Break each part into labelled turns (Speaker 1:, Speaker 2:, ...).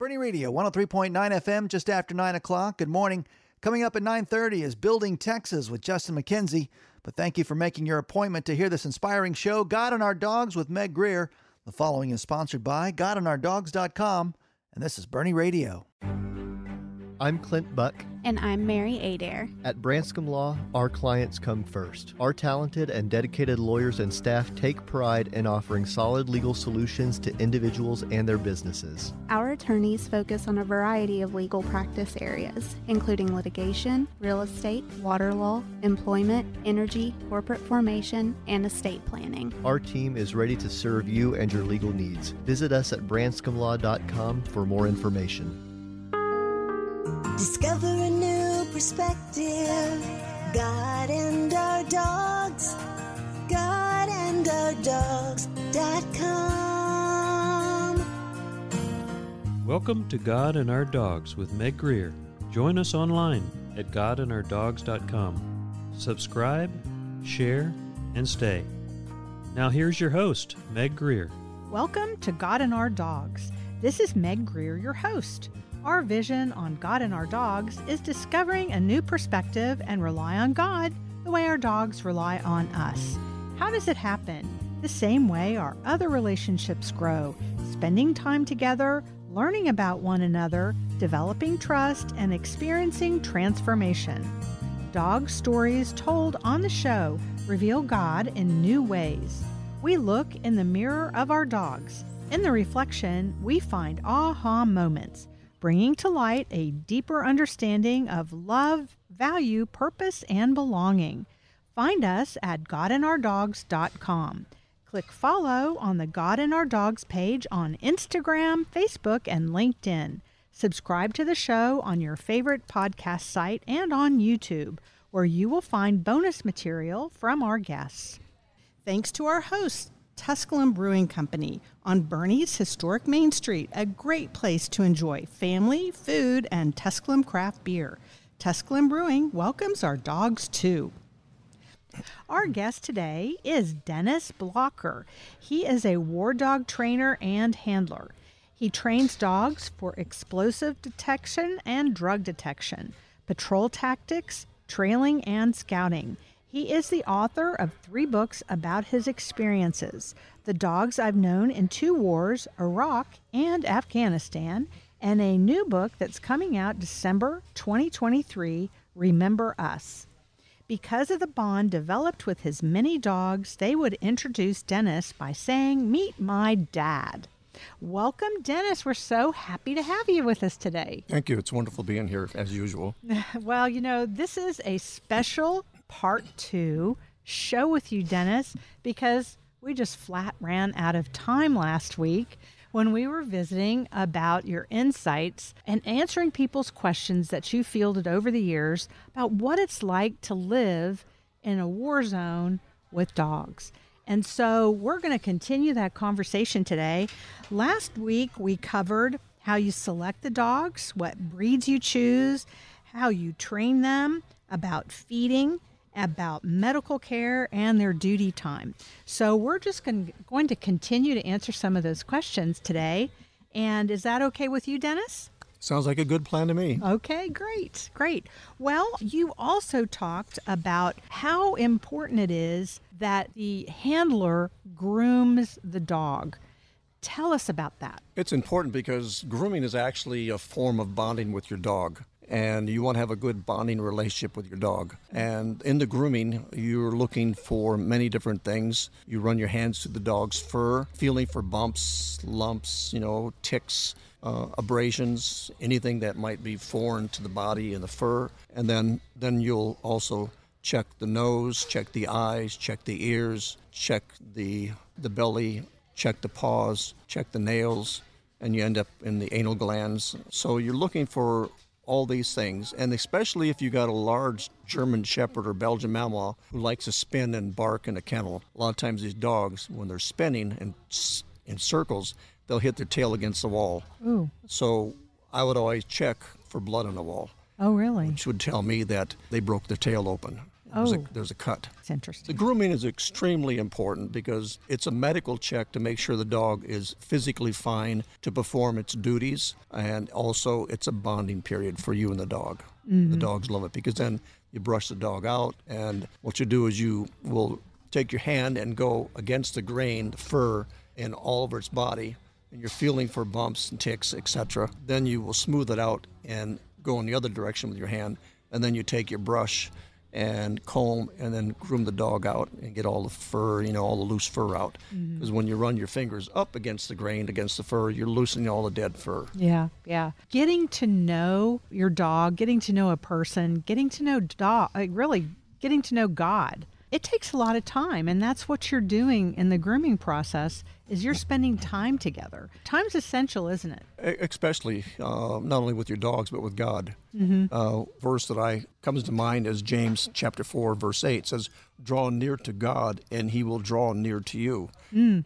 Speaker 1: Boerne Radio, 103.9 FM, just after 9 o'clock. Good morning. Coming up at 9.30 is Building Texas with Justin McKenzie. But thank you for making your appointment to hear this inspiring show, God and Our Dogs with Meg Grier. The following is sponsored by GodandOurDogs.com, and this is Boerne Radio.
Speaker 2: I'm Clint Buck.
Speaker 3: And I'm Mary Adair.
Speaker 2: At Branscombe Law, our clients come first. Our talented and dedicated lawyers and staff take pride in offering solid legal solutions to individuals and their businesses.
Speaker 3: Our attorneys focus on a variety of legal practice areas, including litigation, real estate, water law, employment, energy, corporate formation, and estate planning.
Speaker 2: Our team is ready to serve you and your legal needs. Visit us at branscombelaw.com for more information.
Speaker 4: Discover a new perspective. God and our dogs. God and our dogs.com.
Speaker 5: Welcome to God and Our Dogs with Meg Grier. Join us online at godandourdogs.com. Subscribe, share, and stay. Now here's your host, Meg Grier.
Speaker 6: Welcome to God and Our Dogs. This is Meg Grier, your host. Our vision on God and our dogs is discovering a new perspective and rely on God the way our dogs rely on us. How does it happen? The same way our other relationships grow, spending time together, learning about one another, developing trust, and experiencing transformation. Dog stories told on the show reveal God in new ways. We look in the mirror of our dogs. In the reflection, we find aha moments bringing to light a deeper understanding of love, value, purpose, and belonging. Find us at godandourdogs.com. Click follow on the God and Our Dogs page on Instagram, Facebook, and LinkedIn. Subscribe to the show on your favorite podcast site and on YouTube, where you will find bonus material from our guests. Thanks to our hosts, Tusculum Brewing Company on Boerne's historic Main Street, a great place to enjoy family, food, and Tusculum craft beer. Tusculum Brewing welcomes our dogs too. Our guest today is Dennis Blocker. He is a war dog trainer and handler. He trains dogs for explosive detection and drug detection, patrol tactics, trailing, and scouting. He is the author of three books about his experiences The Dogs I've Known in Two Wars, Iraq and Afghanistan, and a new book that's coming out December 2023, Remember Us. Because of the bond developed with his many dogs, they would introduce Dennis by saying, Meet my dad. Welcome, Dennis. We're so happy to have you with us today.
Speaker 7: Thank you. It's wonderful being here as usual.
Speaker 6: well, you know, this is a special part two show with you, Dennis, because we just flat ran out of time last week when we were visiting about your insights and answering people's questions that you fielded over the years about what it's like to live in a war zone with dogs. And so we're going to continue that conversation today. Last week we covered how you select the dogs, what breeds you choose, how you train them, about feeding, about medical care and their duty time. So we're just going, going to continue to answer some of those questions today. And is that okay with you, Dennis?
Speaker 7: Sounds like a good plan to me.
Speaker 6: Okay, great, great. Well, you also talked about how important it is that the handler grooms the dog. Tell us about that.
Speaker 7: It's important because grooming is actually a form of bonding with your dog and you want to have a good bonding relationship with your dog. And in the grooming, you're looking for many different things. You run your hands through the dog's fur, feeling for bumps, lumps, you know, ticks, uh, abrasions, anything that might be foreign to the body and the fur. And then, then you'll also check the nose, check the eyes, check the ears, check the the belly, check the paws, check the nails, and you end up in the anal glands. So you're looking for all these things, and especially if you got a large German Shepherd or Belgian Malinois who likes to spin and bark in a kennel. A lot of times these dogs, when they're spinning in, in circles, they'll hit their tail against the wall.
Speaker 6: Ooh.
Speaker 7: So I would always check for blood on the wall.
Speaker 6: Oh, really?
Speaker 7: Which would tell me that they broke their tail open. There's,
Speaker 6: Oh.
Speaker 7: a, there's a cut.
Speaker 6: It's interesting.
Speaker 7: The grooming is extremely important because it's a medical check to make sure the dog is physically fine to perform its duties, and also it's a bonding period for you and the dog. The mm-hmm. dogs love it because then you brush the dog out, and what you do is you will take your hand and go against the grain, the fur, and all over its body, and you're feeling for bumps and ticks, etc. Then you will smooth it out and go in the other direction with your hand, and then you take your brush and comb and then groom the dog out and get all the fur, you know, all the loose fur out. Mm-hmm. Because when you run your fingers up against the grain, against the fur, you're loosening all the dead fur.
Speaker 6: Yeah, yeah. Getting to know your dog, getting to know a person, getting to know dog, like uh, really getting to know God. It takes a lot of time, and that's what you're doing in the grooming process. Is you're spending time together. Time's essential, isn't it?
Speaker 7: Especially uh, not only with your dogs but with God. Uh, verse that I comes to mind is James chapter four verse eight says, "Draw near to God, and He will draw near to you."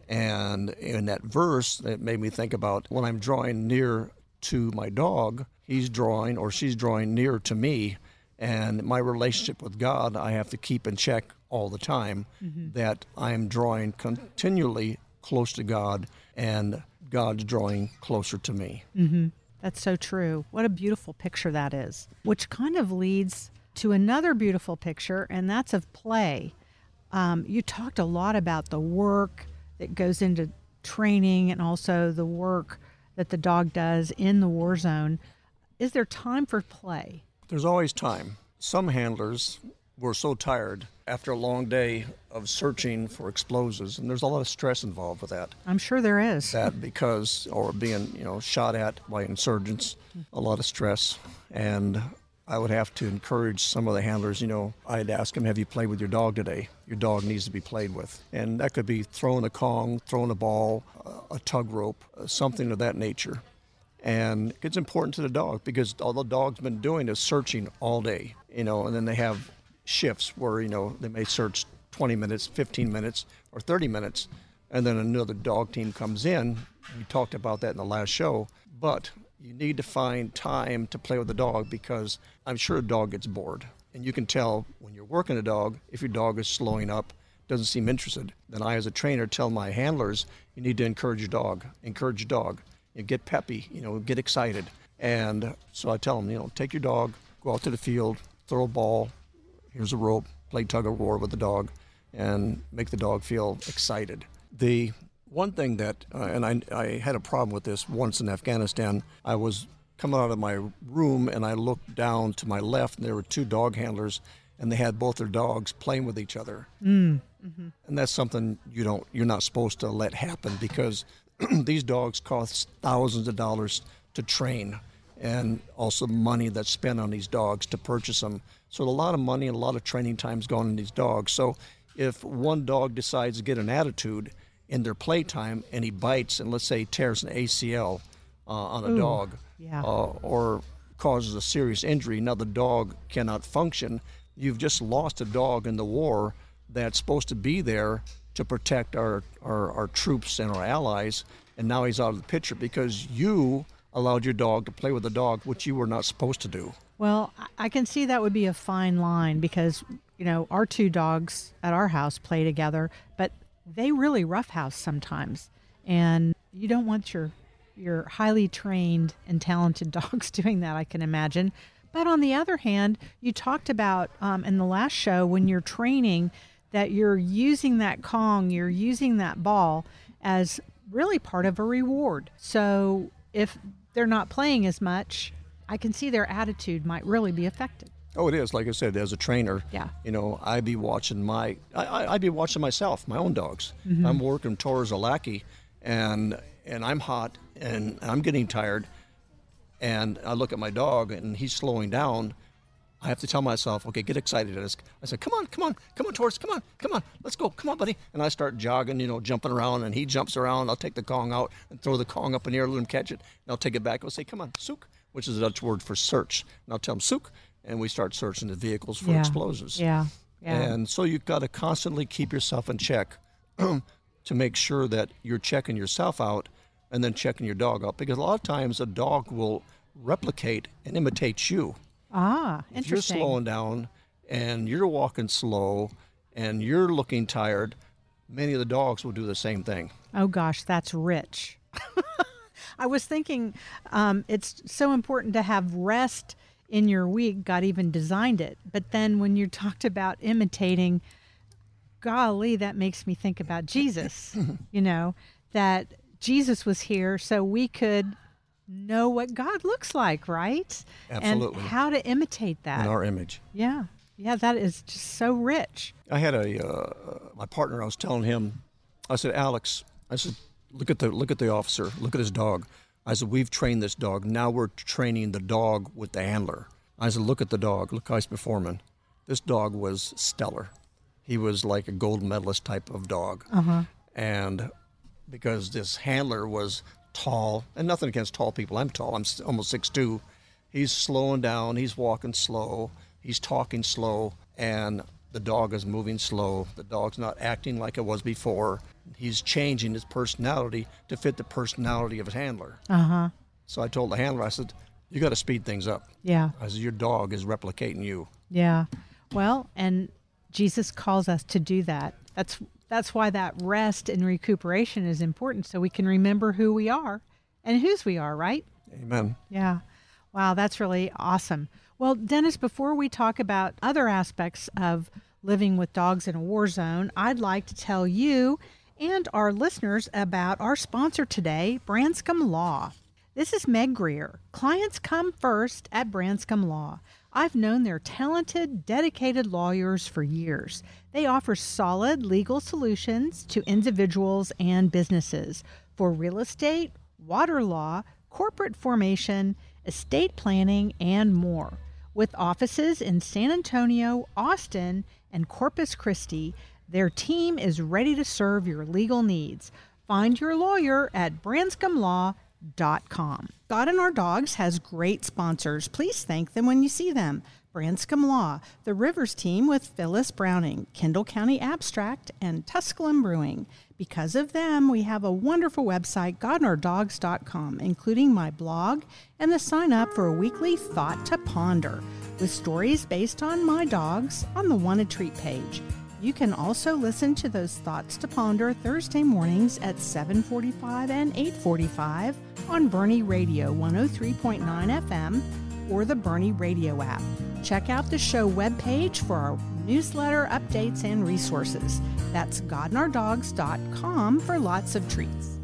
Speaker 7: And in that verse, it made me think about when I'm drawing near to my dog, he's drawing or she's drawing near to me, and my relationship with God, I have to keep in check all the time that I'm drawing continually close to God, and God's drawing closer to me.
Speaker 6: That's so true. What a beautiful picture that is. Which kind of leads to another beautiful picture, and that's of play. Um, you talked a lot about the work that goes into training and also the work that the dog does in the war zone. Is there time for play?
Speaker 7: There's always time. Some handlers were so tired after a long day of searching for explosives, and there's a lot of stress involved with that.
Speaker 6: I'm sure there is.
Speaker 7: That because, or being, you know, shot at by insurgents, a lot of stress. And I would have to encourage some of the handlers, you know, I'd ask them, have you played with your dog today? Your dog needs to be played with. And that could be throwing a Kong, throwing a ball, a tug rope, something of that nature. And it's important to the dog because all the dog's been doing is searching all day, you know, and then they have shifts where, you know, they may search 20 minutes, 15 minutes, or 30 minutes, and then another dog team comes in. We talked about that in the last show, but you need to find time to play with the dog because I'm sure a dog gets bored. And you can tell when you're working a dog if your dog is slowing up, doesn't seem interested. Then I, as a trainer, tell my handlers, you need to encourage your dog, encourage your dog, you know, get peppy, you know, get excited. And so I tell them, you know, take your dog, go out to the field, throw a ball, here's a rope, play tug of war with the dog, and make the dog feel excited. The one thing that, uh, and I, I had a problem with this once in Afghanistan, I was coming out of my room and I looked down to my left, and there were two dog handlers, and they had both their dogs playing with each other. Hmm. And that's something you don't, you're not supposed to let happen because these dogs cost thousands of dollars to train and also money that's spent on these dogs to purchase them. So a lot of money and a lot of training time's gone in these dogs. So if one dog decides to get an attitude in their playtime and he bites and let's say tears an ACL uh, on a
Speaker 6: Ooh,
Speaker 7: dog
Speaker 6: yeah.
Speaker 7: uh, or causes a serious injury, now the dog cannot function. You've just lost a dog in the war that's supposed to be there to protect our, our, our troops and our allies, and now he's out of the picture because you allowed your dog to play with the dog, which you were not supposed to do.
Speaker 6: Well, I- I can see that would be a fine line because, you know, our two dogs at our house play together, but they really roughhouse sometimes. And you don't want your your highly trained and talented dogs doing that, I can imagine. But on the other hand, you talked about um, in the last show when you're training that you're using that Kong, you're using that ball as really part of a reward. So if they're not playing as much, I can see their attitude might really be affected.
Speaker 7: Oh, it is. Like I said, as a trainer,
Speaker 6: Yeah.
Speaker 7: you know, I'd be watching my, I, I, I'd be watching myself, my own dogs. Mm-hmm. I'm working towards a lackey, and and I'm hot and I'm getting tired, and I look at my dog and he's slowing down. I have to tell myself, okay, get excited. I said, come on, come on, come on, Torres, come on, come on, let's go, come on, buddy. And I start jogging, you know, jumping around, and he jumps around. I'll take the Kong out and throw the Kong up in the air, let him catch it, and I'll take it back. I'll say, come on, sook, which is a Dutch word for search. And I'll tell him, sook, and we start searching the vehicles for
Speaker 6: Yeah.
Speaker 7: explosives.
Speaker 6: Yeah. Yeah.
Speaker 7: And so you've got to constantly keep yourself in check to make sure that you're checking yourself out and then checking your dog out. Because a lot of times a dog will replicate and imitate you.
Speaker 6: Ah,
Speaker 7: If you're slowing down and you're walking slow and you're looking tired, many of the dogs will do the same thing.
Speaker 6: Oh gosh, that's rich. I was thinking um, it's so important to have rest in your week. God even designed it. But then when you talked about imitating, golly, that makes me think about Jesus, you know, that Jesus was here so we could know what God looks like, right?
Speaker 7: Absolutely.
Speaker 6: And how to imitate that.
Speaker 7: In our image.
Speaker 6: yeah. Yeah, that is just so rich.
Speaker 7: I had a uh, my partner. I was telling him, I said, Alex, I said, look at the look at the officer. Look at his dog. I said, we've trained this dog. Now we're training the dog with the handler. I said, look at the dog. Look how he's performing. This dog was stellar. He was like a gold medalist type of dog. Uh-huh. And because this handler was tall, and nothing against tall people. I'm tall. I'm almost six two. He's slowing down. He's walking slow. He's talking slow, and the dog is moving slow. The dog's not acting like it was before. He's changing his personality to fit the personality of his handler.
Speaker 6: Uh huh.
Speaker 7: So I told the handler, I said, "You got to speed things up."
Speaker 6: Yeah.
Speaker 7: I said, "Your dog is replicating you."
Speaker 6: Yeah. Well, and Jesus calls us to do that. That's that's why that rest and recuperation is important so we can remember who we are and whose we are, right?
Speaker 7: Amen.
Speaker 6: Yeah. Wow, that's really awesome. Well, Dennis, before we talk about other aspects of living with dogs in a war zone, I'd like to tell you and our listeners about our sponsor today, Branscombe Law. This is Meg Grier. Clients come first at Branscombe Law. I've known their talented, dedicated lawyers for years. They offer solid legal solutions to individuals and businesses for real estate, water law, corporate formation, estate planning, and more. With offices in San Antonio, Austin, and Corpus Christi, their team is ready to serve your legal needs. Find your lawyer at God and Our Dogs has great sponsors. Please thank them when you see them. Branscombe Law, the Rivers team with Phyllis Browning, Kendall County Abstract, and Tusculum Brewing. Because of them, we have a wonderful website, godandourdogs.com, including my blog and the sign up for a weekly Thought to Ponder with stories based on my dogs on the Wanted Treat page. You can also listen to those thoughts to ponder Thursday mornings at 7:45 and 8:45 on Boerne Radio 103.9 FM or the Boerne Radio app. Check out the show webpage for our newsletter updates and resources. That's godandourdogs.com for lots of treats.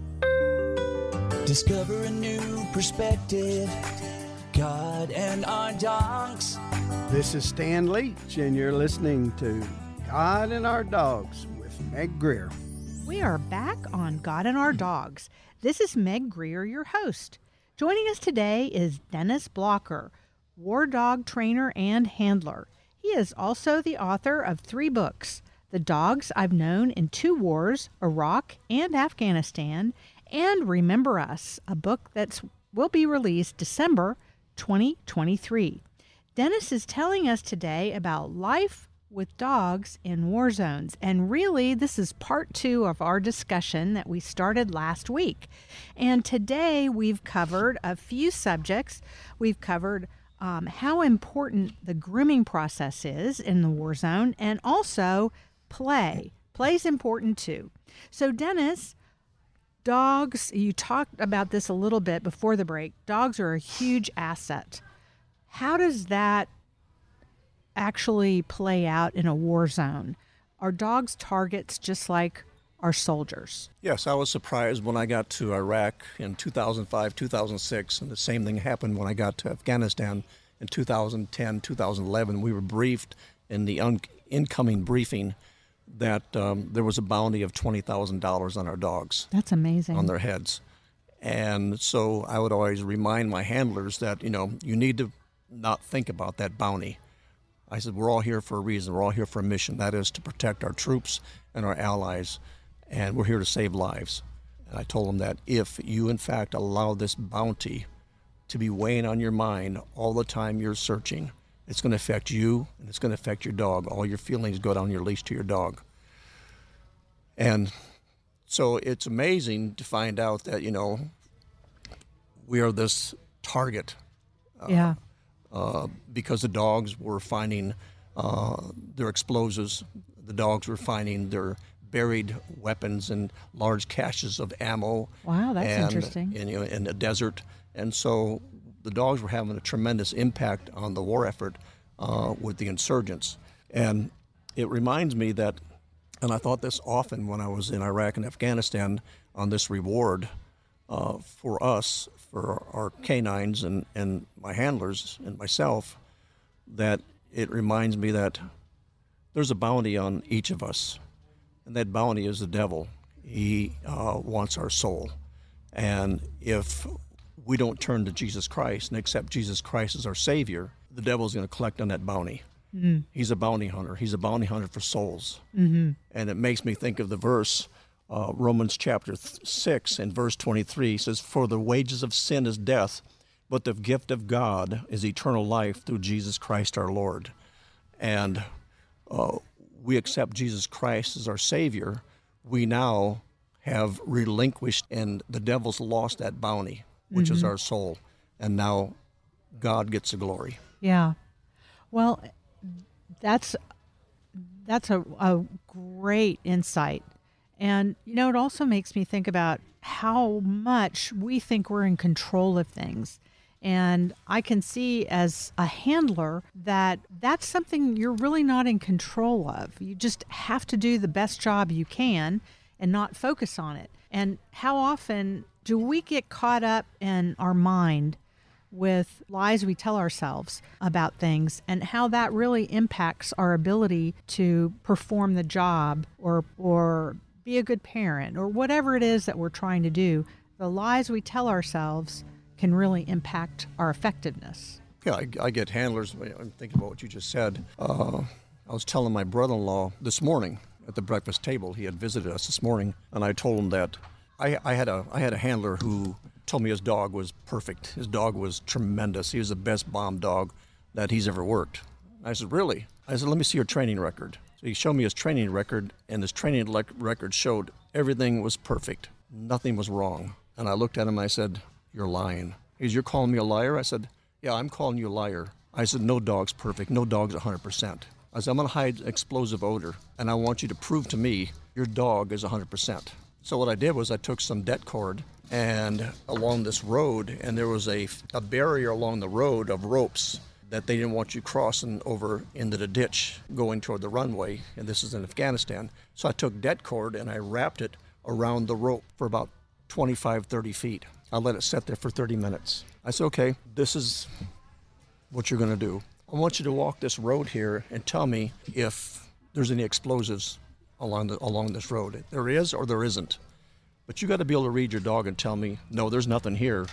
Speaker 8: Discover a new perspective. God and our dogs.
Speaker 9: This is Stan Leach, and you're listening to God and Our Dogs with Meg Grier.
Speaker 6: We are back on God and Our Dogs. This is Meg Grier, your host. Joining us today is Dennis Blocker, war dog trainer and handler. He is also the author of three books The Dogs I've Known in Two Wars, Iraq and Afghanistan, and Remember Us, a book that will be released December 2023. Dennis is telling us today about life with dogs in war zones. And really, this is part two of our discussion that we started last week. And today we've covered a few subjects. We've covered um, how important the grooming process is in the war zone and also play. Play is important too. So, Dennis, dogs, you talked about this a little bit before the break. Dogs are a huge asset. How does that actually play out in a war zone? Are dogs targets just like our soldiers?
Speaker 7: Yes, I was surprised when I got to Iraq in 2005, 2006, and the same thing happened when I got to Afghanistan in 2010, 2011. We were briefed in the un- incoming briefing that um, there was a bounty of $20,000 on our dogs,
Speaker 6: That's amazing.
Speaker 7: on their heads. And so I would always remind my handlers that, you know, you need to not think about that bounty. I said, we're all here for a reason. We're all here for a mission. That is to protect our troops and our allies, and we're here to save lives. And I told them that if you, in fact, allow this bounty to be weighing on your mind all the time you're searching, it's going to affect you and it's going to affect your dog. All your feelings go down your leash to your dog. And so it's amazing to find out that, you know, we are this target uh,
Speaker 6: yeah.
Speaker 7: Uh, because the dogs were finding uh, their explosives. The dogs were finding their buried weapons and large caches of ammo.
Speaker 6: Wow, that's
Speaker 7: and,
Speaker 6: interesting.
Speaker 7: In, you know, in the desert, and so the dogs were having a tremendous impact on the war effort uh, with the insurgents. And it reminds me that, and I thought this often when I was in Iraq and Afghanistan on this reward uh, for us, for our canines and, and my handlers and myself, that it reminds me that there's a bounty on each of us, and that bounty is the devil. He uh, wants our soul. And if we don't turn to Jesus Christ and accept Jesus Christ as our Savior, the devil's going to collect on that bounty.
Speaker 6: Mm.
Speaker 7: He's a bounty hunter. He's a bounty hunter for souls.
Speaker 6: Mhm.
Speaker 7: And it makes me think of the verse, uh, Romans chapter th- 6 and verse 23 says, For the wages of sin is death, but the gift of God is eternal life through Jesus Christ our Lord. And uh, we accept Jesus Christ as our Savior. We now have relinquished, and the devil's lost that bounty, which is
Speaker 6: Mhm.
Speaker 7: our soul. And now God gets the glory.
Speaker 6: Yeah. Well, that's that's a, a great insight. And you know, it also makes me think about how much we think we're in control of things. And I can see as a handler that that's something you're really not in control of. You just have to do the best job you can and not focus on it. And how often do we get caught up in our mind with lies we tell ourselves about things and how that really impacts our ability to perform the job or or be a good parent or whatever it is that we're trying to do the lies we tell ourselves can really impact our effectiveness
Speaker 7: Yeah, I, I get handlers. I'm thinking about what you just said. Uh, I was telling my brother in law this morning at the breakfast table, he had visited us this morning, and I told him that I, I, had, a, I had a handler who told me his dog was perfect. His dog was tremendous. He was the best bomb dog that he's ever worked. I said, Really? I said, Let me see your training record. So he showed me his training record, and his training le- record showed everything was perfect. Nothing was wrong. And I looked at him and I said, You're lying. He said, You're calling me a liar? I said, Yeah, I'm calling you a liar. I said, No dog's perfect. No dog's 100%. I said, I'm going to hide explosive odor, and I want you to prove to me your dog is 100%. So what I did was I took some det cord and along this road, and there was a, a barrier along the road of ropes that they didn't want you crossing over into the ditch going toward the runway, and this is in Afghanistan. So I took det cord and I wrapped it around the rope for about 25, 30 feet. I let it sit there for 30 minutes. I said, okay, this is what you're going to do. I want you to walk this road here and tell me if there's any explosives along the, along this road. There is or there isn't. But you got to be able to read your dog and tell me, no, there's nothing here,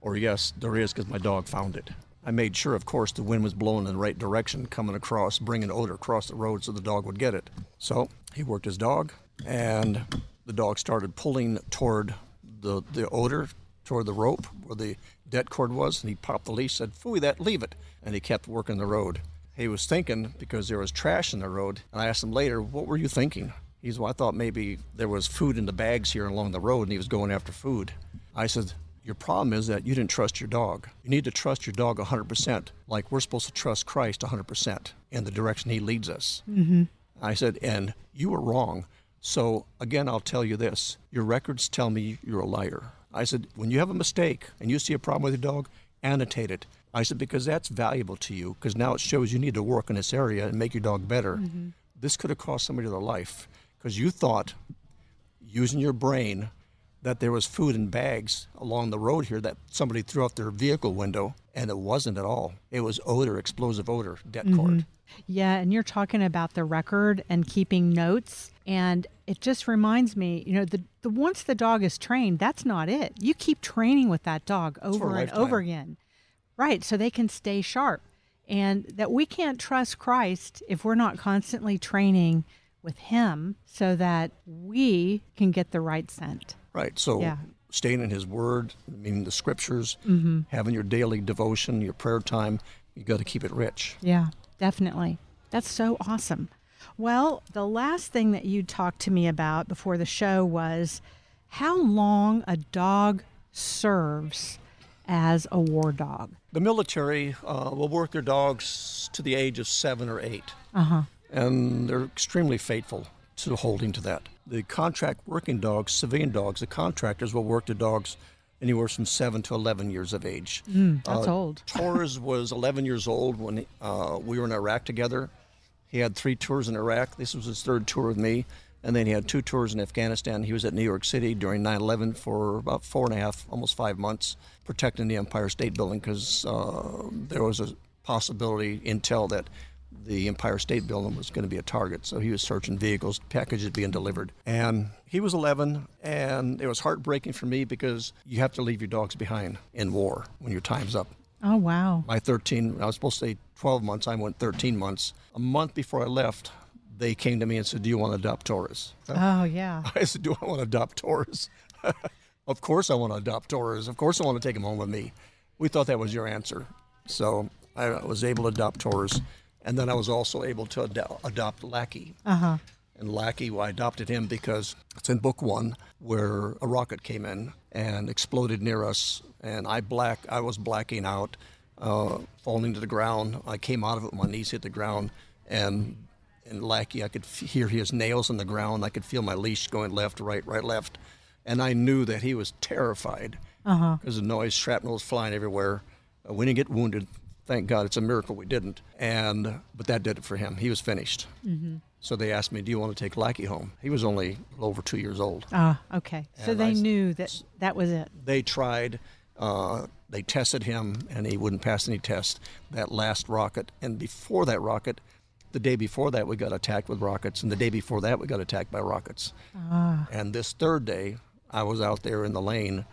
Speaker 7: or yes, there is because my dog found it. I made sure, of course, the wind was blowing in the right direction, coming across, bringing odor across the road so the dog would get it. So he worked his dog, and the dog started pulling toward the, the odor, toward the rope where the det cord was, and he popped the leash, said, Fooey, that, leave it. And he kept working the road. He was thinking because there was trash in the road, and I asked him later, What were you thinking? He's, Well, I thought maybe there was food in the bags here along the road, and he was going after food. I said, Your problem is that you didn't trust your dog. You need to trust your dog 100%, like we're supposed to trust Christ 100% in the direction he leads us.
Speaker 6: mm-hmm.
Speaker 7: I said, and you were wrong. So again, I'll tell you this your records tell me you're a liar. I said, when you have a mistake and you see a problem with your dog, annotate it. I said, because that's valuable to you, because now it shows you need to work in this area and make your dog better.
Speaker 6: Mhm.
Speaker 7: This could have cost somebody their life because you thought, using your brain, that there was food in bags along the road here that somebody threw out their vehicle window, and it wasn't at all. It was odor, explosive odor, det cord.
Speaker 6: Mhm. Yeah, and you're talking about the record and keeping notes, and it just reminds me, you know, the, the once the dog is trained, that's not it. You keep training with that dog over and over again, right? So they can stay sharp, and that we can't trust Christ if we're not constantly training with Him, so that we can get the right scent.
Speaker 7: Right. So
Speaker 6: Yeah.
Speaker 7: staying in His Word, meaning the Scriptures,
Speaker 6: Mhm.
Speaker 7: having your daily devotion, your prayer time, you got to keep it rich.
Speaker 6: Yeah, definitely. That's so awesome. Well, the last thing that you talked to me about before the show was how long a dog serves as a war dog?
Speaker 7: The military uh, will work their dogs to the age of seven or eight,
Speaker 6: Uh huh.
Speaker 7: and they're extremely faithful to holding to that. The contract working dogs, civilian dogs, the contractors will work the dogs anywhere from seven to 11 years of age.
Speaker 6: Mm, that's
Speaker 7: Uh,
Speaker 6: old.
Speaker 7: Torres was 11 years old when uh, we were in Iraq together. He had three tours in Iraq. This was his third tour with me. And then he had two tours in Afghanistan. He was at New York City during 9 11 for about four and a half, almost five months, protecting the Empire State Building because uh, there was a possibility, intel, that the Empire State Building was going to be a target. So he was searching vehicles, packages being delivered. And he was 11, and it was heartbreaking for me because you have to leave your dogs behind in war when your time's up.
Speaker 6: Oh, wow.
Speaker 7: My 13, I was supposed to say 12 months, I went 13 months. A month before I left, they came to me and said, Do you want to adopt Torres?
Speaker 6: Oh, yeah.
Speaker 7: I said, Do I want to adopt Torres? of course I want to adopt Torres. Of course I want to take him home with me. We thought that was your answer. So I was able to adopt Torres. And then I was also able to ado- adopt Lackey.
Speaker 6: Uh huh.
Speaker 7: And Lackey, well, I adopted him because it's in book one where a rocket came in and exploded near us, and I black, I was blacking out, uh, falling to the ground. I came out of it, my knees hit the ground, and and Lackey, I could f- hear his nails on the ground. I could feel my leash going left, right, right, left, and I knew that he was terrified
Speaker 6: Uh huh.
Speaker 7: because the noise, shrapnel was flying everywhere. Uh, we didn't get wounded. Thank God, it's a miracle we didn't. And but that did it for him. He was finished.
Speaker 6: Mm-hmm.
Speaker 7: So they asked me, "Do you want to take Lackey home?" He was only over two years old.
Speaker 6: Ah, okay. So they
Speaker 7: I
Speaker 6: knew that that was it.
Speaker 7: They tried. Uh, they tested him, and he wouldn't pass any test. That last rocket, and before that rocket, the day before that, we got attacked with rockets, and the day before that, we got attacked by rockets.
Speaker 6: Ah.
Speaker 7: And this third day, I was out there in the lane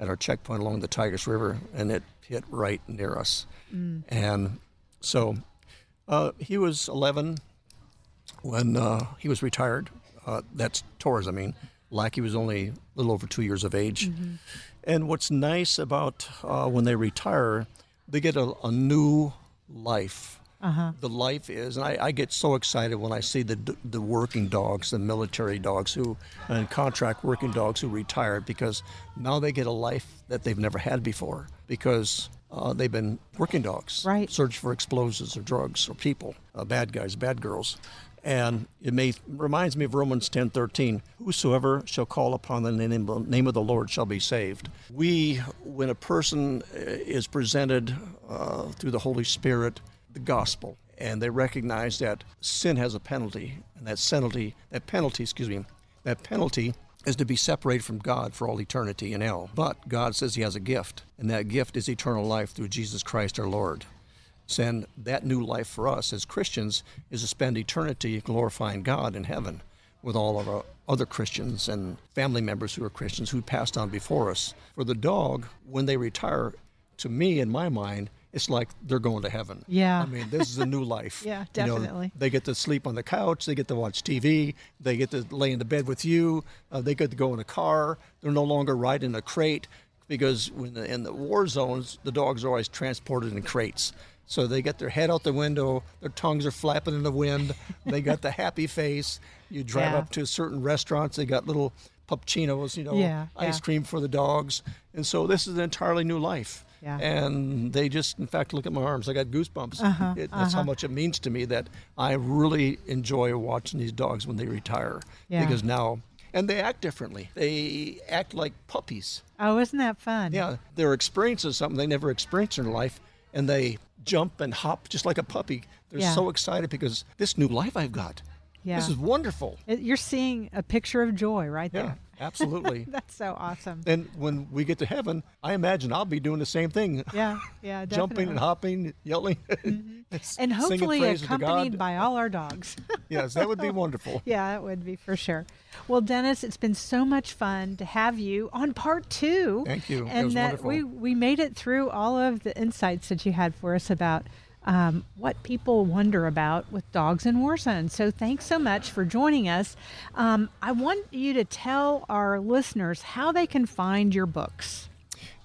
Speaker 7: at our checkpoint along the Tigris River, and it hit right near us.
Speaker 6: Mm.
Speaker 7: And so uh, he was 11 when uh, he was retired. Uh, that's Torres, I mean. Lackey was only a little over two years of age. And what's nice about uh, when they retire, they get a, a new life.
Speaker 6: Uh-huh.
Speaker 7: The life is, and I, I get so excited when I see the the working dogs, the military dogs who, and contract working dogs who retire because now they get a life that they've never had before because uh, they've been working dogs,
Speaker 6: Right.
Speaker 7: Search for explosives or drugs or people, uh, bad guys, bad girls. And it may, reminds me of Romans 10:13. Whosoever shall call upon the name, name of the Lord shall be saved. We, when a person uh, is presented uh, through the Holy Spirit, the gospel, and they recognize that sin has a penalty, and that penalty, that penalty, excuse me, that penalty is to be separated from God for all eternity in hell. But God says He has a gift, and that gift is eternal life through Jesus Christ our Lord. And that new life for us as Christians is to spend eternity glorifying God in heaven with all of our other Christians and family members who are Christians who passed on before us. For the dog, when they retire, to me, in my mind, it's like they're going to heaven.
Speaker 6: Yeah.
Speaker 7: I mean, this is a new life.
Speaker 6: Yeah,
Speaker 7: You know,
Speaker 6: definitely.
Speaker 7: they get to sleep on the couch. They get to watch TV. They get to lay in the bed with you. Uh, they get to go in a car. They're no longer riding a crate because when the, in the war zones, the dogs are always transported in crates. So they get their head out the window. Their tongues are flapping in the wind. They got the happy face. You drive
Speaker 6: Yeah.
Speaker 7: up to certain restaurants. They got little pupchinos, you know,
Speaker 6: Yeah,
Speaker 7: ice
Speaker 6: yeah.
Speaker 7: cream for the dogs. And so this is an entirely new life.
Speaker 6: Yeah.
Speaker 7: And they just, in fact, look at my arms. I got goosebumps.
Speaker 6: Uh-huh,
Speaker 7: It, that's how
Speaker 6: uh-huh.
Speaker 7: much it means to me that I really enjoy watching these dogs when they retire.
Speaker 6: Yeah.
Speaker 7: Because now, and they act differently. They act like puppies.
Speaker 6: Oh, isn't that fun?
Speaker 7: Yeah, they're experiencing something they never experienced in their life, and they jump and hop just like a puppy. They're
Speaker 6: Yeah.
Speaker 7: so excited because this new life I've got.
Speaker 6: Yeah.
Speaker 7: This is wonderful.
Speaker 6: It- You're seeing a picture of joy right
Speaker 7: Yeah,
Speaker 6: there.
Speaker 7: Absolutely.
Speaker 6: That's so awesome.
Speaker 7: and when we get to heaven, I imagine I'll be doing the same thing.
Speaker 6: Yeah, yeah,
Speaker 7: Jumping and hopping, yelling,
Speaker 6: mm-hmm.
Speaker 7: And
Speaker 6: hopefully accompanied by all our dogs.
Speaker 7: Yes, that would be wonderful.
Speaker 6: yeah, it would be for sure. Well, Dennis, it's been so much fun to have you on part two.
Speaker 7: Thank you. It
Speaker 6: And that
Speaker 7: wonderful.
Speaker 6: we we made it through all of the insights that you had for us about um, what people wonder about with dogs in war zones. So thanks so much for joining us. Um, I want you to tell our listeners how they can find your books.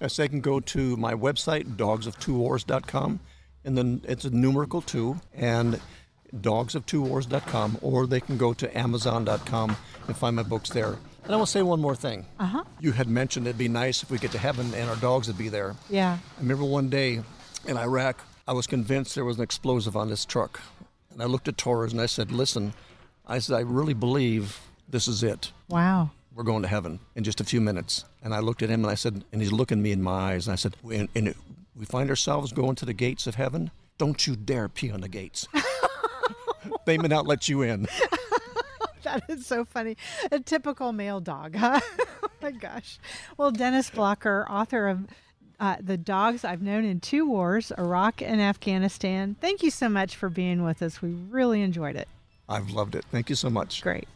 Speaker 7: Yes, they can go to my website, dogsoftwowars.com, and then it's a numerical two, and dogsoftwowars.com, or they can go to amazon.com and find my books there. And I will say one more thing.
Speaker 6: Uh huh.
Speaker 7: You had mentioned it'd be nice if we get to heaven and our dogs would be there.
Speaker 6: Yeah.
Speaker 7: I remember one day in Iraq, I was convinced there was an explosive on this truck. And I looked at Torres and I said, Listen, I said, I really believe this is it.
Speaker 6: Wow.
Speaker 7: We're going to heaven in just a few minutes. And I looked at him and I said, and he's looking me in my eyes. And I said, and, and we find ourselves going to the gates of heaven. Don't you dare pee on the gates. they may not let you in.
Speaker 6: that is so funny. A typical male dog, huh? oh my gosh. Well, Dennis Blocker, author of uh, The Dogs I've Known in Two Wars, Iraq and Afghanistan, thank you so much for being with us. We really enjoyed it.
Speaker 7: I've loved it. Thank you so much.
Speaker 6: Great.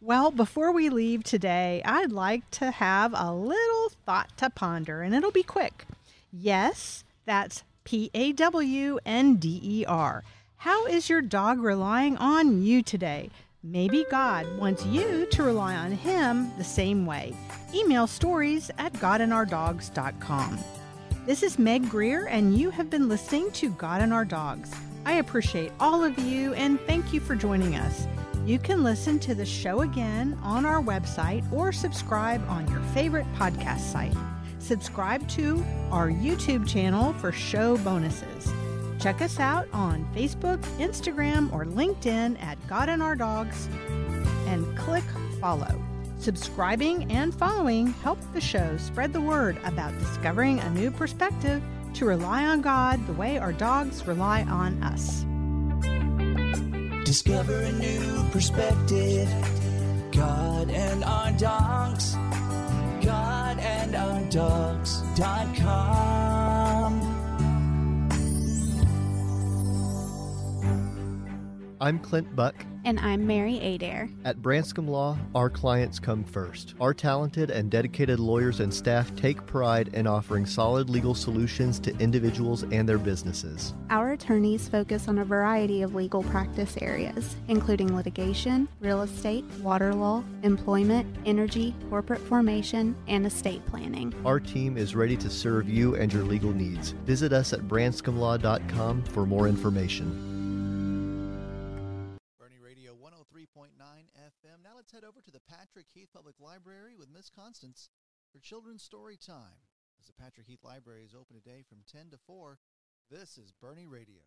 Speaker 6: Well, before we leave today, I'd like to have a little thought to ponder, and it'll be quick. Yes, that's P A W N D E R. How is your dog relying on you today? Maybe God wants you to rely on Him the same way. Email stories at godandourdogs.com. This is Meg Grier, and you have been listening to God and Our Dogs. I appreciate all of you and thank you for joining us. You can listen to the show again on our website or subscribe on your favorite podcast site. Subscribe to our YouTube channel for show bonuses. Check us out on Facebook, Instagram, or LinkedIn at God and Our Dogs and click follow. Subscribing and following help the show spread the word about discovering a new perspective to rely on God the way our dogs rely on us.
Speaker 8: Discover a new perspective. God and our dogs. God and our dogs.com.
Speaker 2: I'm Clint Buck.
Speaker 3: And I'm Mary Adair.
Speaker 2: At Branscombe Law, our clients come first. Our talented and dedicated lawyers and staff take pride in offering solid legal solutions to individuals and their businesses.
Speaker 3: Our attorneys focus on a variety of legal practice areas, including litigation, real estate, water law, employment, energy, corporate formation, and estate planning.
Speaker 2: Our team is ready to serve you and your legal needs. Visit us at branscombelaw.com for more information.
Speaker 1: Let's head over to the Patrick Heath Public Library with Miss Constance for Children's Story Time. As the Patrick Heath Library is open today from 10 to 4, this is Boerne Radio.